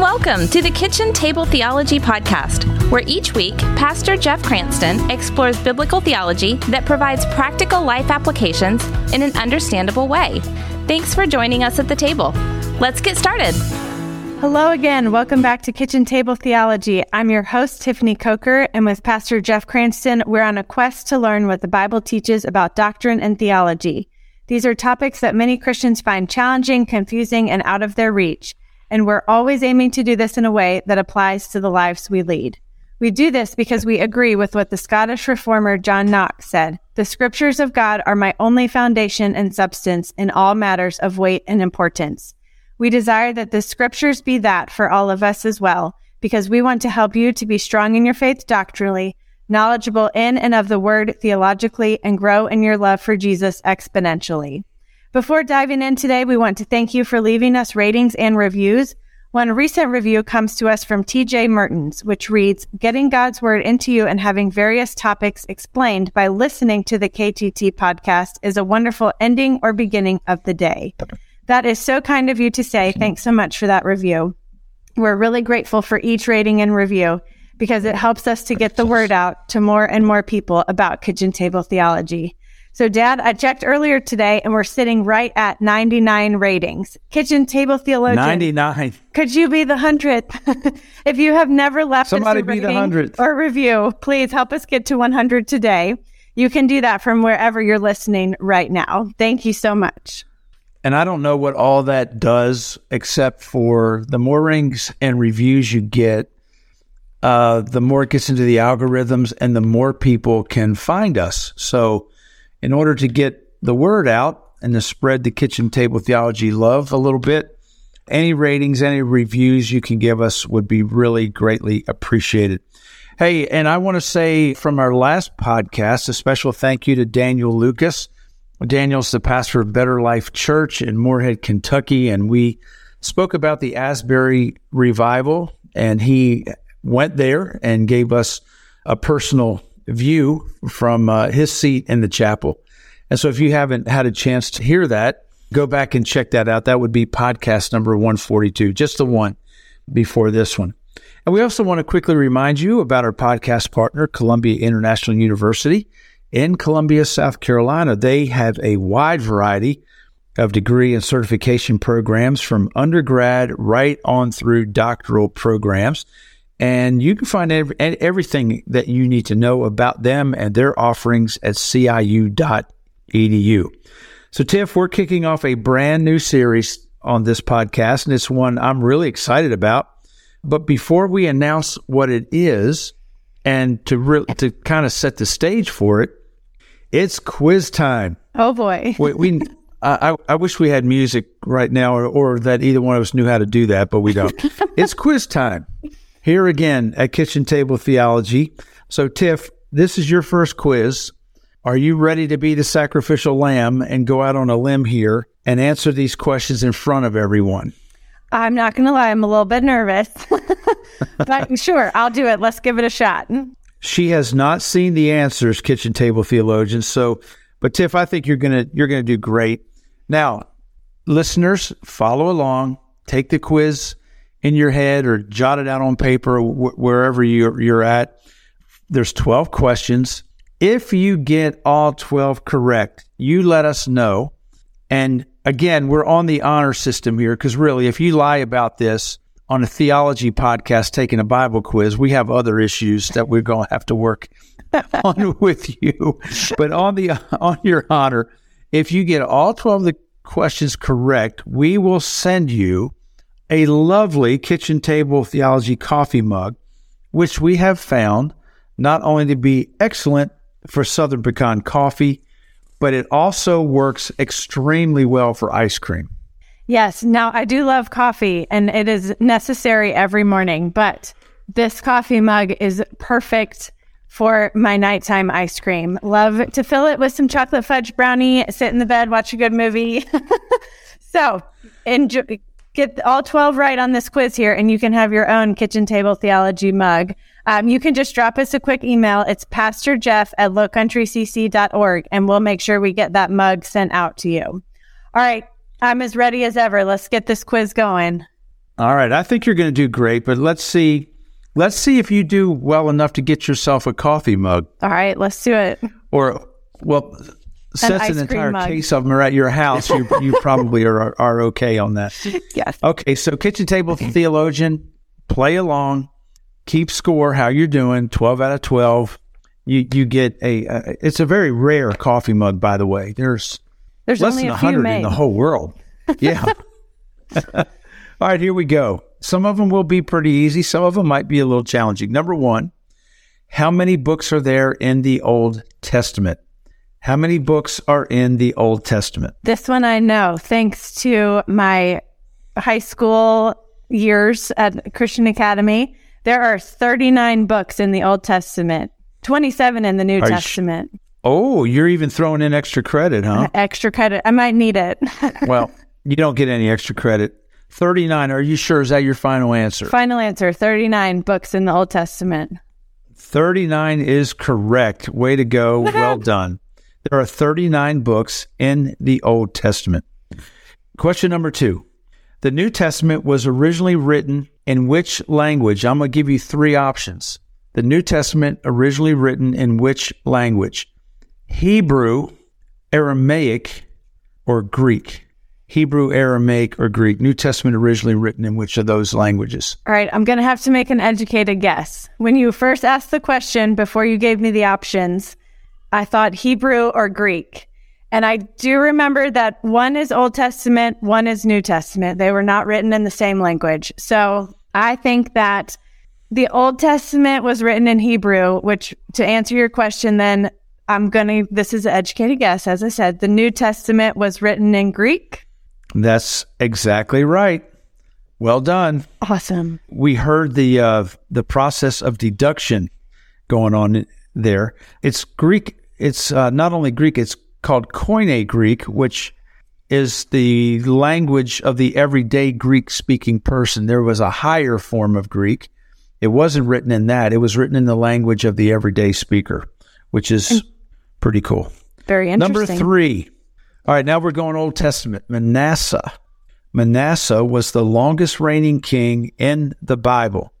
welcome to the Kitchen Table Theology Podcast, where each week Pastor Jeff Cranston explores biblical theology that provides practical life applications in an understandable way. Thanks for joining us at the table. Let's get started. Hello again. Welcome back to Kitchen Table Theology. I'm your host, Tiffany Coker, and with Pastor Jeff Cranston, we're on a quest to learn what the Bible teaches about doctrine and theology. These are topics that many Christians find challenging, confusing, and out of their reach and we're always aiming to do this in a way that applies to the lives we lead. We do this because we agree with what the Scottish reformer John Knox said The scriptures of God are my only foundation and substance in all matters of weight and importance. We desire that the scriptures be that for all of us as well, because we want to help you to be strong in your faith doctrinally, knowledgeable in and of the word theologically, and grow in your love for Jesus exponentially. Before diving in today, we want to thank you for leaving us ratings and reviews. One recent review comes to us from TJ Mertens, which reads, Getting God's Word into you and having various topics explained by listening to the KTT podcast is a wonderful ending or beginning of the day. That is so kind of you to say. Thanks so much for that review. We're really grateful for each rating and review because it helps us to get the word out to more and more people about kitchen table theology. So, Dad, I checked earlier today and we're sitting right at 99 ratings. Kitchen Table Theologian. 99. Could you be the 100th? if you have never left Somebody be the rating 100th. or review, please help us get to 100 today. You can do that from wherever you're listening right now. Thank you so much. And I don't know what all that does except for the more rings and reviews you get, uh, the more it gets into the algorithms and the more people can find us. So, in order to get the word out and to spread the kitchen table theology love a little bit, any ratings, any reviews you can give us would be really greatly appreciated. Hey, and I want to say from our last podcast, a special thank you to Daniel Lucas. Daniel's the pastor of Better Life Church in Morehead, Kentucky, and we spoke about the Asbury revival, and he went there and gave us a personal view from uh, his seat in the chapel. And so if you haven't had a chance to hear that, go back and check that out. That would be podcast number 142, just the one before this one. And we also want to quickly remind you about our podcast partner, Columbia International University in Columbia, South Carolina. They have a wide variety of degree and certification programs from undergrad right on through doctoral programs. And you can find every, everything that you need to know about them and their offerings at ciu.edu. So, Tiff, we're kicking off a brand new series on this podcast, and it's one I'm really excited about. But before we announce what it is, and to re- to kind of set the stage for it, it's quiz time. Oh boy! we, we I, I wish we had music right now, or, or that either one of us knew how to do that, but we don't. it's quiz time here again at Kitchen Table Theology. So, Tiff, this is your first quiz. Are you ready to be the sacrificial lamb and go out on a limb here and answer these questions in front of everyone? I'm not going to lie, I'm a little bit nervous. but sure, I'll do it. Let's give it a shot. She has not seen the answers, kitchen table theologians. So, but Tiff, I think you're going to you're going to do great. Now, listeners, follow along. Take the quiz in your head or jot it out on paper wh- wherever you're, you're at. There's 12 questions. If you get all 12 correct, you let us know. And again, we're on the honor system here because really, if you lie about this on a theology podcast taking a Bible quiz, we have other issues that we're going to have to work on with you. But on the on your honor, if you get all 12 of the questions correct, we will send you a lovely kitchen table theology coffee mug, which we have found not only to be excellent for Southern pecan coffee, but it also works extremely well for ice cream. Yes. Now, I do love coffee and it is necessary every morning, but this coffee mug is perfect for my nighttime ice cream. Love to fill it with some chocolate fudge brownie, sit in the bed, watch a good movie. so, enjoy, get all 12 right on this quiz here and you can have your own kitchen table theology mug. Um, you can just drop us a quick email. It's pastorjeff at lowcountrycc.org and we'll make sure we get that mug sent out to you. All right. I'm as ready as ever. Let's get this quiz going. All right. I think you're going to do great, but let's see. Let's see if you do well enough to get yourself a coffee mug. All right, let's do it. Or, well, ice an entire mug. case of them are at your house, you, you probably are, are okay on that. Yes. Okay, so kitchen table theologian, play along, keep score. How you're doing? Twelve out of twelve. You you get a. Uh, it's a very rare coffee mug, by the way. There's There's less only than a hundred in the whole world. Yeah. All right, here we go. Some of them will be pretty easy. Some of them might be a little challenging. Number one, how many books are there in the Old Testament? How many books are in the Old Testament? This one I know thanks to my high school years at Christian Academy. There are 39 books in the Old Testament, 27 in the New you sh- Testament. Oh, you're even throwing in extra credit, huh? Extra credit. I might need it. well, you don't get any extra credit. 39, are you sure? Is that your final answer? Final answer 39 books in the Old Testament. 39 is correct. Way to go. Well done. There are 39 books in the Old Testament. Question number two. The New Testament was originally written in which language? I'm going to give you three options. The New Testament originally written in which language? Hebrew, Aramaic, or Greek? Hebrew, Aramaic, or Greek? New Testament originally written in which of those languages? All right, I'm going to have to make an educated guess. When you first asked the question before you gave me the options, I thought Hebrew or Greek. And I do remember that one is Old Testament, one is New Testament. They were not written in the same language. So I think that the Old Testament was written in Hebrew, which to answer your question, then I'm going to, this is an educated guess. As I said, the New Testament was written in Greek. That's exactly right. Well done. Awesome. we heard the uh, the process of deduction going on there. It's Greek. It's uh, not only Greek. It's called Koine Greek, which is the language of the everyday Greek speaking person. There was a higher form of Greek. It wasn't written in that. It was written in the language of the everyday speaker, which is pretty cool. Very interesting. Number three. All right, now we're going Old Testament. Manasseh. Manasseh was the longest reigning king in the Bible.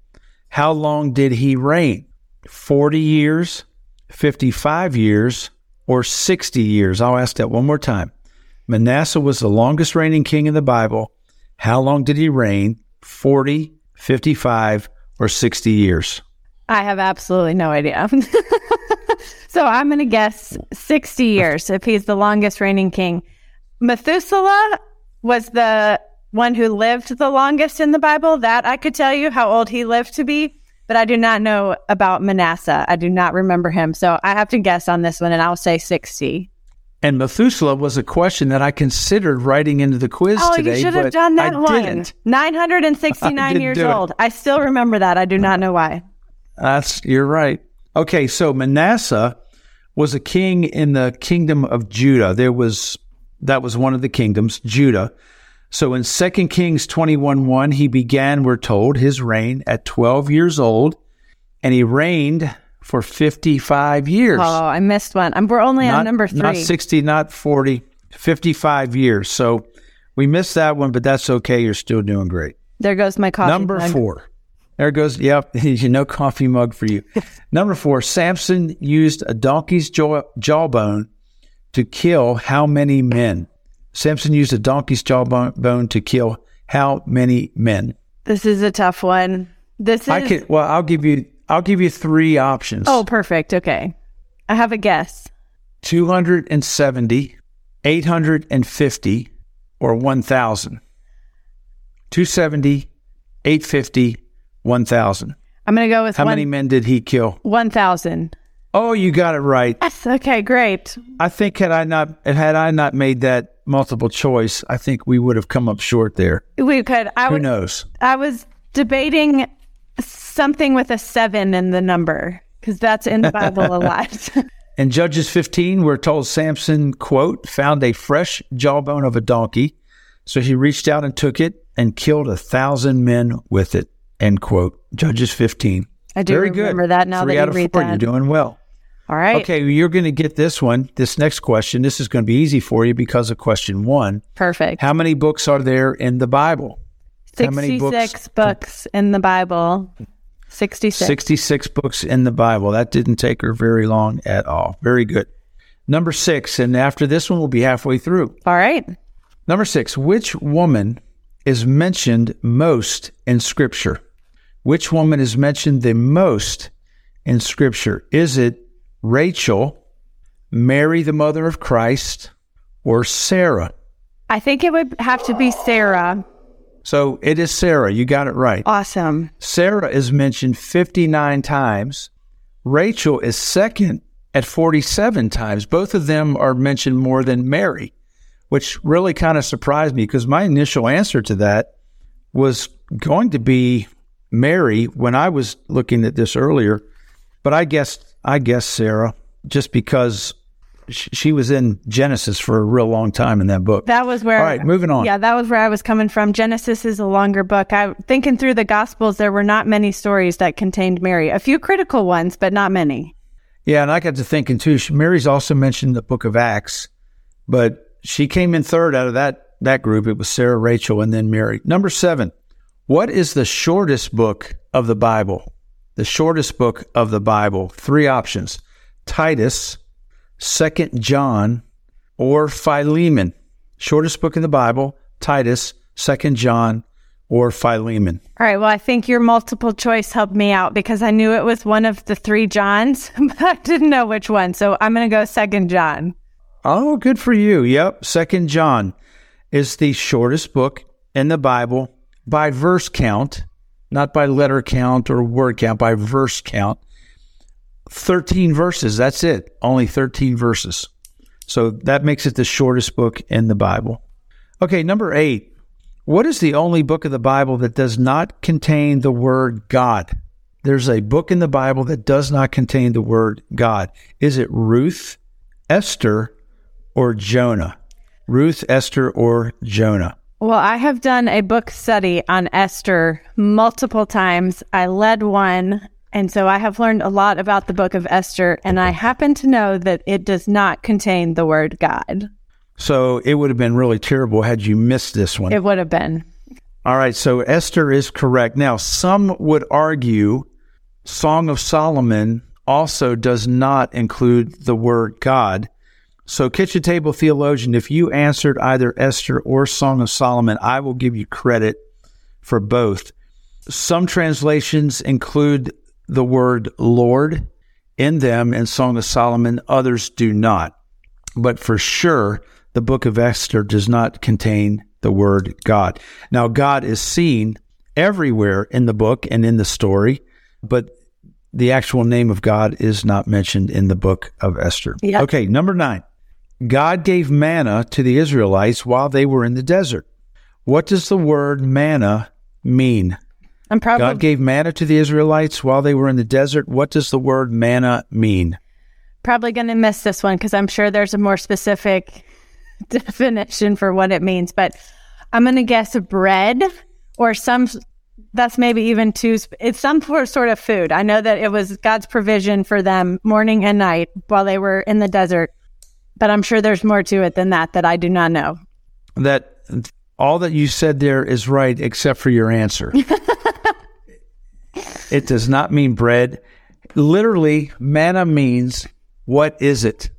How long did he reign? 40 years, 55 years, or 60 years? I'll ask that one more time. Manasseh was the longest reigning king in the Bible. How long did he reign? 40, 55, or 60 years? I have absolutely no idea. so I'm going to guess 60 years if he's the longest reigning king. Methuselah was the one who lived the longest in the Bible. That I could tell you how old he lived to be, but I do not know about Manasseh. I do not remember him. So I have to guess on this one and I'll say 60. And Methuselah was a question that I considered writing into the quiz Oh, today. you should have done that I one. Didn't. 969 years do it. old. I still remember that. I do not know why. That's you're right. Okay, so Manasseh was a king in the kingdom of Judah. There was that was one of the kingdoms, Judah. So in 2 Kings 21 1, he began, we're told, his reign at 12 years old, and he reigned for 55 years. Oh, I missed one. I'm, we're only on number three. Not 60, not 40, 55 years. So we missed that one, but that's okay. You're still doing great. there goes my coffee. Number mug. four. There goes, yep, no coffee mug for you. Number four, Samson used a donkey's jaw, jawbone to kill how many men? Samson used a donkey's jawbone bone to kill how many men? This is a tough one. This is I can well, I'll give you, I'll give you three options. Oh, perfect. Okay. I have a guess. 270, 850, or 1,000. 270, 850, 1,000. I'm going to go with How one, many men did he kill? 1,000. Oh, you got it right. Yes. Okay, great. I think had I not had I not made that multiple choice, I think we would have come up short there. We could. I Who was, knows? I was debating something with a seven in the number because that's in the Bible a lot. In Judges 15, we're told Samson, quote, found a fresh jawbone of a donkey. So he reached out and took it and killed a thousand men with it, end quote. Judges 15. I do Very remember good. that now Three that out of read four. that. You're doing well. All right. Okay, you're going to get this one. This next question. This is going to be easy for you because of question one. Perfect. How many books are there in the Bible? How many 66 books in the Bible. 66. 66 books in the Bible. That didn't take her very long at all. Very good. Number six, and after this one, we'll be halfway through. All right. Number six, which woman is mentioned most in Scripture? Which woman is mentioned the most in Scripture? Is it Rachel, Mary, the mother of Christ, or Sarah? I think it would have to be Sarah. So it is Sarah. You got it right. Awesome. Sarah is mentioned 59 times. Rachel is second at 47 times. Both of them are mentioned more than Mary, which really kind of surprised me because my initial answer to that was going to be Mary when I was looking at this earlier. But I guessed, I guess Sarah, just because she was in Genesis for a real long time in that book. That was where. All right, moving on. Yeah, that was where I was coming from. Genesis is a longer book. I thinking through the Gospels, there were not many stories that contained Mary. A few critical ones, but not many. Yeah, and I got to thinking too. Mary's also mentioned in the book of Acts, but she came in third out of that that group. It was Sarah, Rachel, and then Mary. Number seven. What is the shortest book of the Bible? The shortest book of the Bible. Three options: Titus, Second John, or Philemon. Shortest book in the Bible: Titus, Second John, or Philemon. All right. Well, I think your multiple choice helped me out because I knew it was one of the three Johns, but I didn't know which one. So I'm going to go second John. Oh, good for you. Yep. Second John is the shortest book in the Bible by verse count, not by letter count or word count, by verse count. 13 verses. That's it. Only 13 verses. So that makes it the shortest book in the Bible. Okay, number eight. What is the only book of the Bible that does not contain the word God? There's a book in the Bible that does not contain the word God. Is it Ruth, Esther, or Jonah? Ruth, Esther, or Jonah? Well, I have done a book study on Esther multiple times. I led one, and so I have learned a lot about the book of Esther, and I happen to know that it does not contain the word God. So it would have been really terrible had you missed this one. It would have been. All right, so Esther is correct. Now, some would argue Song of Solomon also does not include the word God. So, kitchen table theologian, if you answered either Esther or Song of Solomon, I will give you credit for both. Some translations include the word Lord in them in Song of Solomon, others do not. But for sure, the book of Esther does not contain the word God. Now, God is seen everywhere in the book and in the story, but the actual name of God is not mentioned in the book of Esther. Yep. Okay, number nine. God gave manna to the Israelites while they were in the desert. What does the word manna mean? I'm probably God gave manna to the Israelites while they were in the desert. What does the word manna mean? probably going to miss this one because I'm sure there's a more specific definition for what it means. But I'm going to guess bread or some. That's maybe even too. It's some sort of food. I know that it was God's provision for them morning and night while they were in the desert. But I'm sure there's more to it than that that I do not know. that all that you said there is right except for your answer. it does not mean bread. Literally, manna means what is it?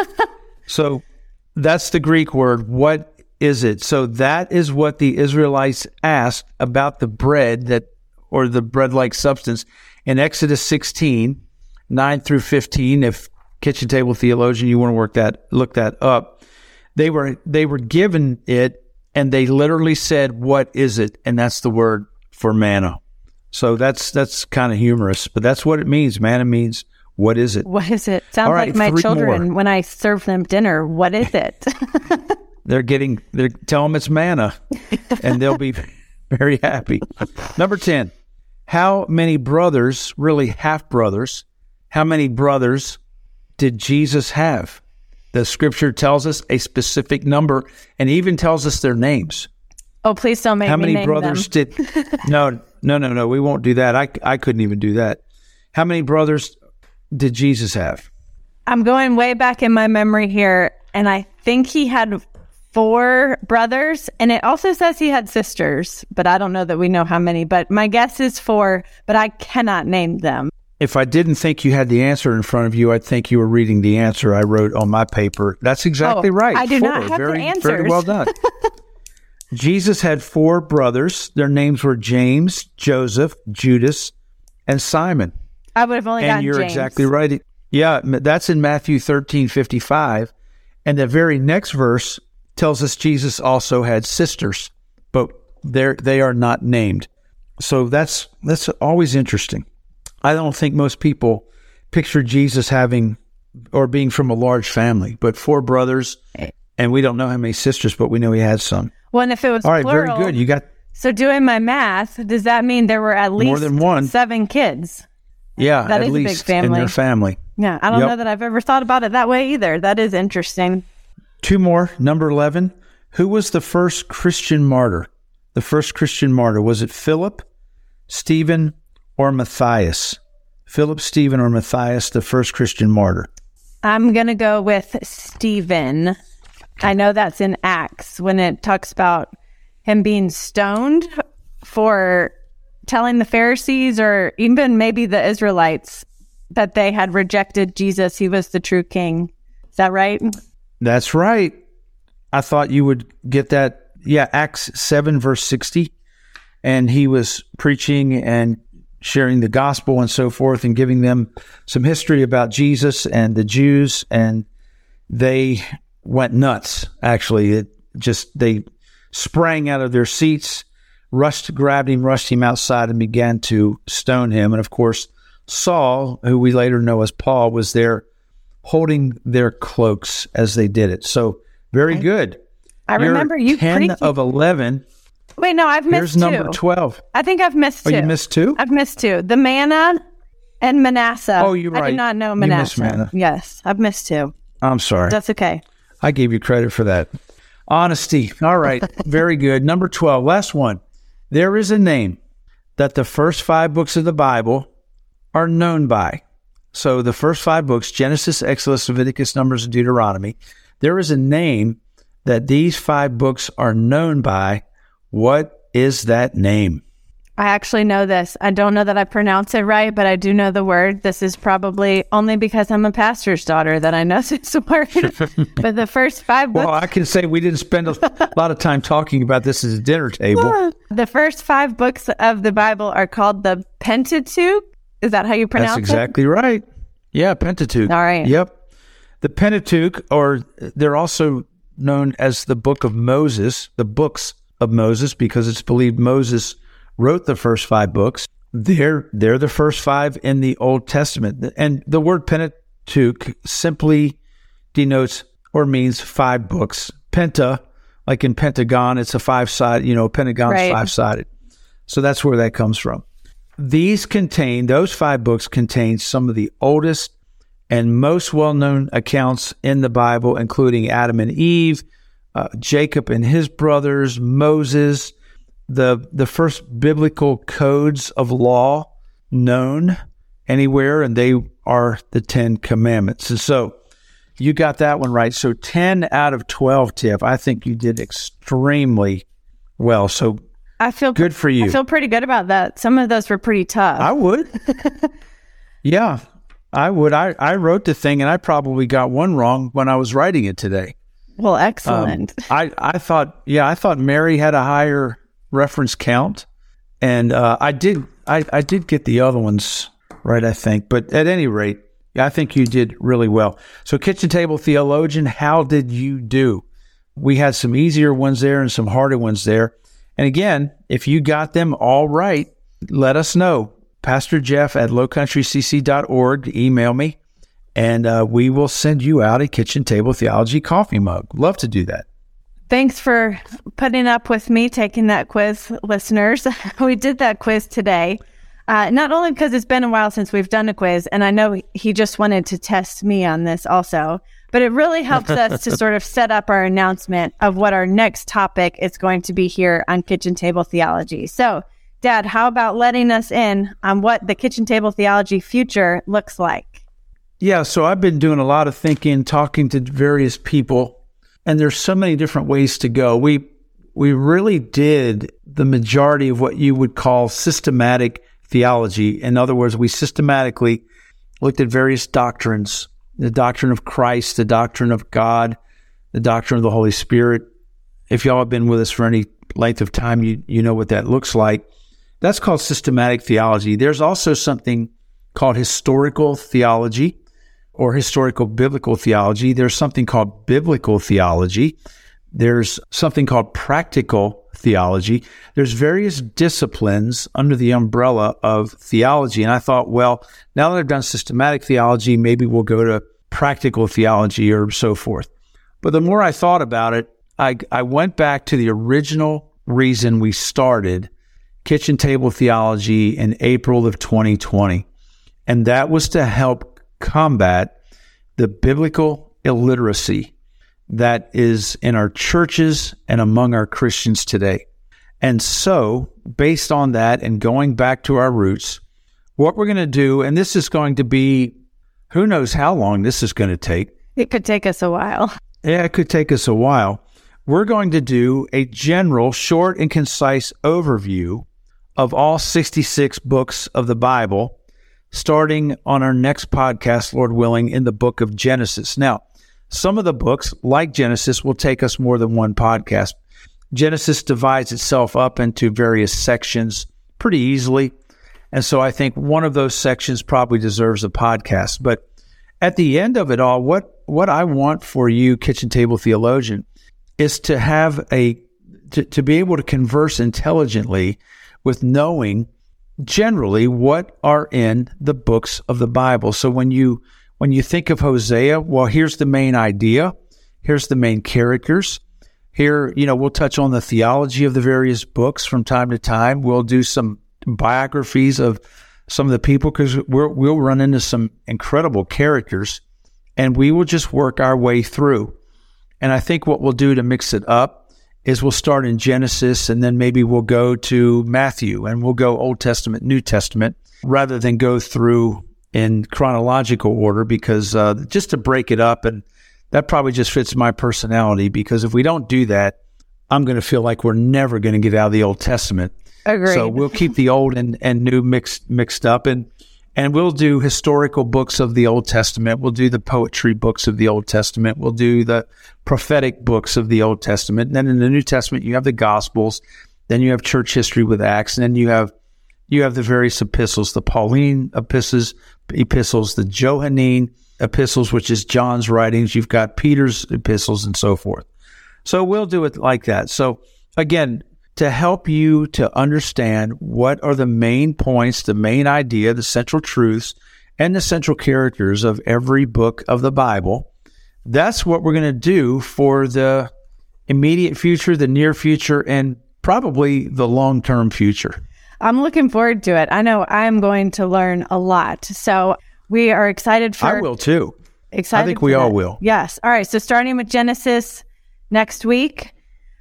so that's the Greek word. What is it? So that is what the Israelites asked about the bread that, or the bread like substance in Exodus 16, 9 through 15. If kitchen table theologian, you want to work that, look that up they were they were given it and they literally said what is it and that's the word for manna so that's that's kind of humorous but that's what it means manna means what is it What is it? Sounds right, like my children more. when I serve them dinner. What is it? they're getting they're tell them it's manna and they'll be very happy number 10 how many brothers really half brothers how many brothers did jesus have the scripture tells us a specific number and even tells us their names oh, please don't make How many brothers them. did? No, no, no, no. We won't do that. I, I couldn't even do that. How many brothers did Jesus have? I'm going way back in my memory here, and I think he had four brothers, and it also says he had sisters, but I don't know that we know how many. But my guess is four, but I cannot name them. If I didn't think you had the answer in front of you, I'd think you were reading the answer I wrote on my paper. That's exactly Oh, right. I do Four. not have the very, Very well done. Jesus had four brothers. Their names were James, Joseph, Judas, and Simon. I would have only and gotten you're James. exactly right. Yeah, that's in Matthew 13, 55. And the very next verse tells us Jesus also had sisters, but they're, they are not named. So that's, that's always interesting. I don't think most people picture Jesus having or being from a large family, but four brothers, eh. and we don't know how many sisters, but we know he had some. Well, and if it was All right, plural, very good. You got so doing my math, does that mean there were at least more than one. seven kids? yeah, That at is a big least in family. their family. Yeah, I don't Yep. know that I've ever thought about it that way either. That is interesting. Two more. Number 11. Who was the first Christian martyr? The first Christian martyr. Was it Philip, Stephen, or Matthias? Philip, Stephen, or Matthias, the first Christian martyr? I'm going to go with Stephen. I know that's in Acts when it talks about him being stoned for telling the Pharisees or even maybe the Israelites that they had rejected Jesus. He was the true king. Is that right? That's right. I thought you would get that. Yeah, Acts 7, verse 60. And he was preaching and sharing the gospel and so forth and giving them some history about Jesus and the Jews. And they went nuts, actually. It just, they sprang out of their seats, rushed, grabbed him, rushed him outside, and began to stone him. And of course, Saul, who we later know as Paul, was there holding their cloaks as they did it. So very good. I You're remember you 10 preaching. of 11. Wait, no, I've missed Here's two. number 12. I think I've missed Oh, two. you missed two? I've missed two. The manna and Manasseh. Oh, you're I right. did not know Manasseh. manna. Yes, I've missed two. I'm sorry. That's okay. I gave you credit for that. Honesty. All right. Very good. Number 12. Last one. There is a name that the first five books of the Bible are known by. So the first five books Genesis, Exodus, Leviticus, Numbers, and Deuteronomy. There is a name that these five books are known by. What is that name? I actually know this. I don't know that I pronounce it right, but I do know the word. This is probably only because I'm a pastor's daughter that I know this word. but the first five books, Well, I can say we didn't spend a lot of time talking about this at a dinner table. the first five books of the Bible are called the Pentateuch. Is that how you pronounce it? That's exactly right. Yeah, Pentateuch. All right. Yep. The Pentateuch, or they're also known as the Book of Moses, the books of Moses, because it's believed Moses wrote the first five books. They're they're the first five in the Old Testament, and the word Pentateuch simply denotes or means five books. Penta, like in Pentagon, it's a five side. You know, Pentagon's Right. five sided, so that's where that comes from. These contain, those five books contain some of the oldest and most well known accounts in the Bible, including Adam and Eve, uh, Jacob and his brothers, Moses, the, the first biblical codes of law known anywhere, and they are the Ten Commandments. And so you got that one right. So 10 out of 12, Tiff. I think you did extremely well. So I feel good for you. I feel pretty good about that. Some of those were pretty tough. I would. yeah, I would. I, I wrote the thing and I probably got one wrong when I was writing it today. Well, Um, excellent. I, I thought, yeah, I thought Mary had a higher reference count. And uh, I did I, I did get the other ones right, I think. But at any rate, I think you did really well. So, Kitchen Table Theologian, how did you do? We had some easier ones there and some harder ones there. And again, if you got them all right, let us know. Pastor Jeff at lowcountrycc.org, email me, and uh, we will send you out a Kitchen Table Theology coffee mug. Love to do that. Thanks for putting up with me taking that quiz, listeners. we did that quiz today. Uh, not only because it's been a while since we've done a quiz, and I know he just wanted to test me on this also, but it really helps us to sort of set up our announcement of what our next topic is going to be here on Kitchen Table Theology. So, Dad, how about letting us in on what the Kitchen Table Theology future looks like? Yeah, so I've been doing a lot of thinking, talking to various people, and there's so many different ways to go. We we really did the majority of what you would call systematic theology. In other words, we systematically looked at various doctrines, the doctrine of Christ, the doctrine of God, the doctrine of the Holy Spirit. If y'all have been with us for any length of time, you, you know what that looks like. That's called systematic theology. There's also something called historical theology or historical biblical theology. There's something called biblical theology. There's something called practical theology. There's various disciplines under the umbrella of theology. And I thought, well, now that I've done systematic theology, maybe we'll go to practical theology or so forth. But the more I thought about it, I, I went back to the original reason we started kitchen table theology in April of 2020. And that was to help combat the biblical illiteracy that is in our churches and among our Christians today. And so, based on that and going back to our roots, what we're going to do, and this is going to be who knows how long this is going to take. It could take us a while. Yeah, it could take us a while. We're going to do a general, short, and concise overview of all 66 books of the Bible, starting on our next podcast, Lord willing, in the book of Genesis. Now, some of the books, like Genesis, will take us more than one podcast. Genesis divides itself up into various sections pretty easily. And so I think one of those sections probably deserves a podcast. But at the end of it all, what, what I want for you, kitchen table theologian, is to have a, to, to be able to converse intelligently with knowing generally what are in the books of the Bible. So when you when you think of Hosea, well, here's the main idea. Here's the main characters. Here, you know, we'll touch on the theology of the various books from time to time. We'll do some biographies of some of the people because we'll run into some incredible characters and we will just work our way through. And I think what we'll do to mix it up is we'll start in Genesis and then maybe we'll go to Matthew and we'll go Old Testament, New Testament rather than go through in chronological order because uh, just to break it up, and that probably just fits my personality because if we don't do that, I'm going to feel like we're never going to get out of the Old Testament. Agreed. So we'll keep the old and, and new mixed mixed up, and and we'll do historical books of the Old Testament. We'll do the poetry books of the Old Testament. We'll do the prophetic books of the Old Testament. And then in the New Testament, you have the Gospels. Then you have church history with Acts, and then you have you have the various epistles, the Pauline epistles, epistles, the Johannine epistles, which is John's writings. You've got Peter's epistles and so forth. So we'll do it like that. So again, to help you to understand what are the main points, the main idea, the central truths, and the central characters of every book of the Bible. That's what we're going to do for the immediate future, the near future, and probably the long term future. I'm looking forward to it. I know I'm going to learn a lot. So we are excited for. I will too. Excited. I think we that. all will. Yes. All right. So starting with Genesis next week.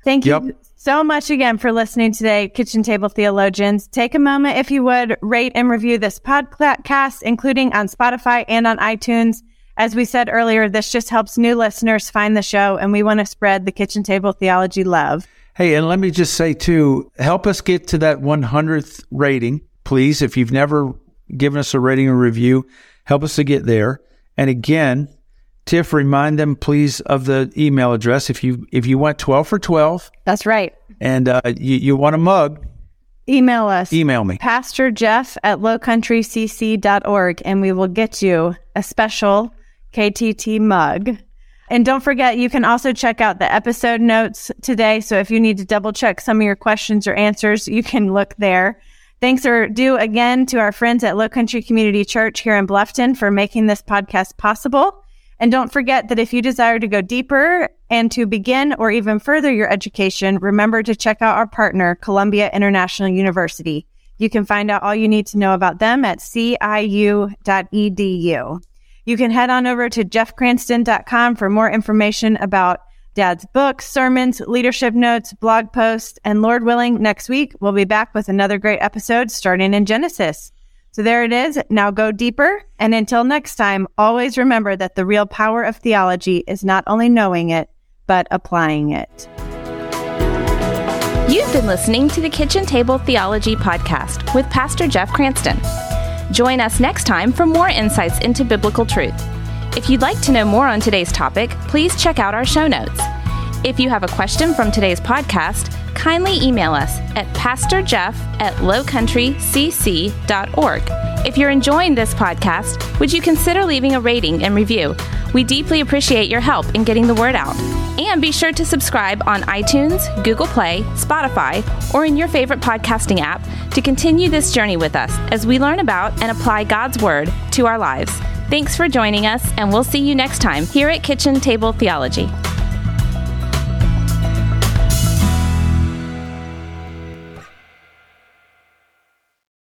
Thank you so much again for listening today, Kitchen Table Theologians. Take a moment, if you would, rate and review this podcast, including on Spotify and on iTunes. As we said earlier, this just helps new listeners find the show, and we want to spread the Kitchen Table Theology love. Hey, and let me just say too, help us get to that 100th rating, please. If you've never given us a rating or review, help us to get there. And again, Tiff, remind them please of the email address. If you if you want 12 for 12. That's right. And uh, you, you want a mug, email us. Email me. Pastor Jeff at lowcountrycc.org and we will get you a special KTT mug. And don't forget, you can also check out the episode notes today. So if you need to double check some of your questions or answers, you can look there. Thanks are due again to our friends at Low Country Community Church here in Bluffton for making this podcast possible. And don't forget that if you desire to go deeper and to begin or even further your education, remember to check out our partner, Columbia International University. You can find out all you need to know about them at ciu.edu. You can head on over to jeffcranston.com for more information about Dad's books, sermons, leadership notes, blog posts, and Lord willing, next week we'll be back with another great episode starting in Genesis. So there it is. Now go deeper. And until next time, always remember that the real power of theology is not only knowing it, but applying it. You've been listening to the Kitchen Table Theology Podcast with Pastor Jeff Cranston. Join us next time for more insights into biblical truth. If you'd like to know more on today's topic, please check out our show notes. If you have a question from today's podcast, kindly email us at pastorjeff at lowcountrycc.org. If you're enjoying this podcast, would you consider leaving a rating and review? We deeply appreciate your help in getting the word out. And be sure to subscribe on iTunes, Google Play, Spotify, or in your favorite podcasting app to continue this journey with us as we learn about and apply God's Word to our lives. Thanks for joining us, and we'll see you next time here at Kitchen Table Theology.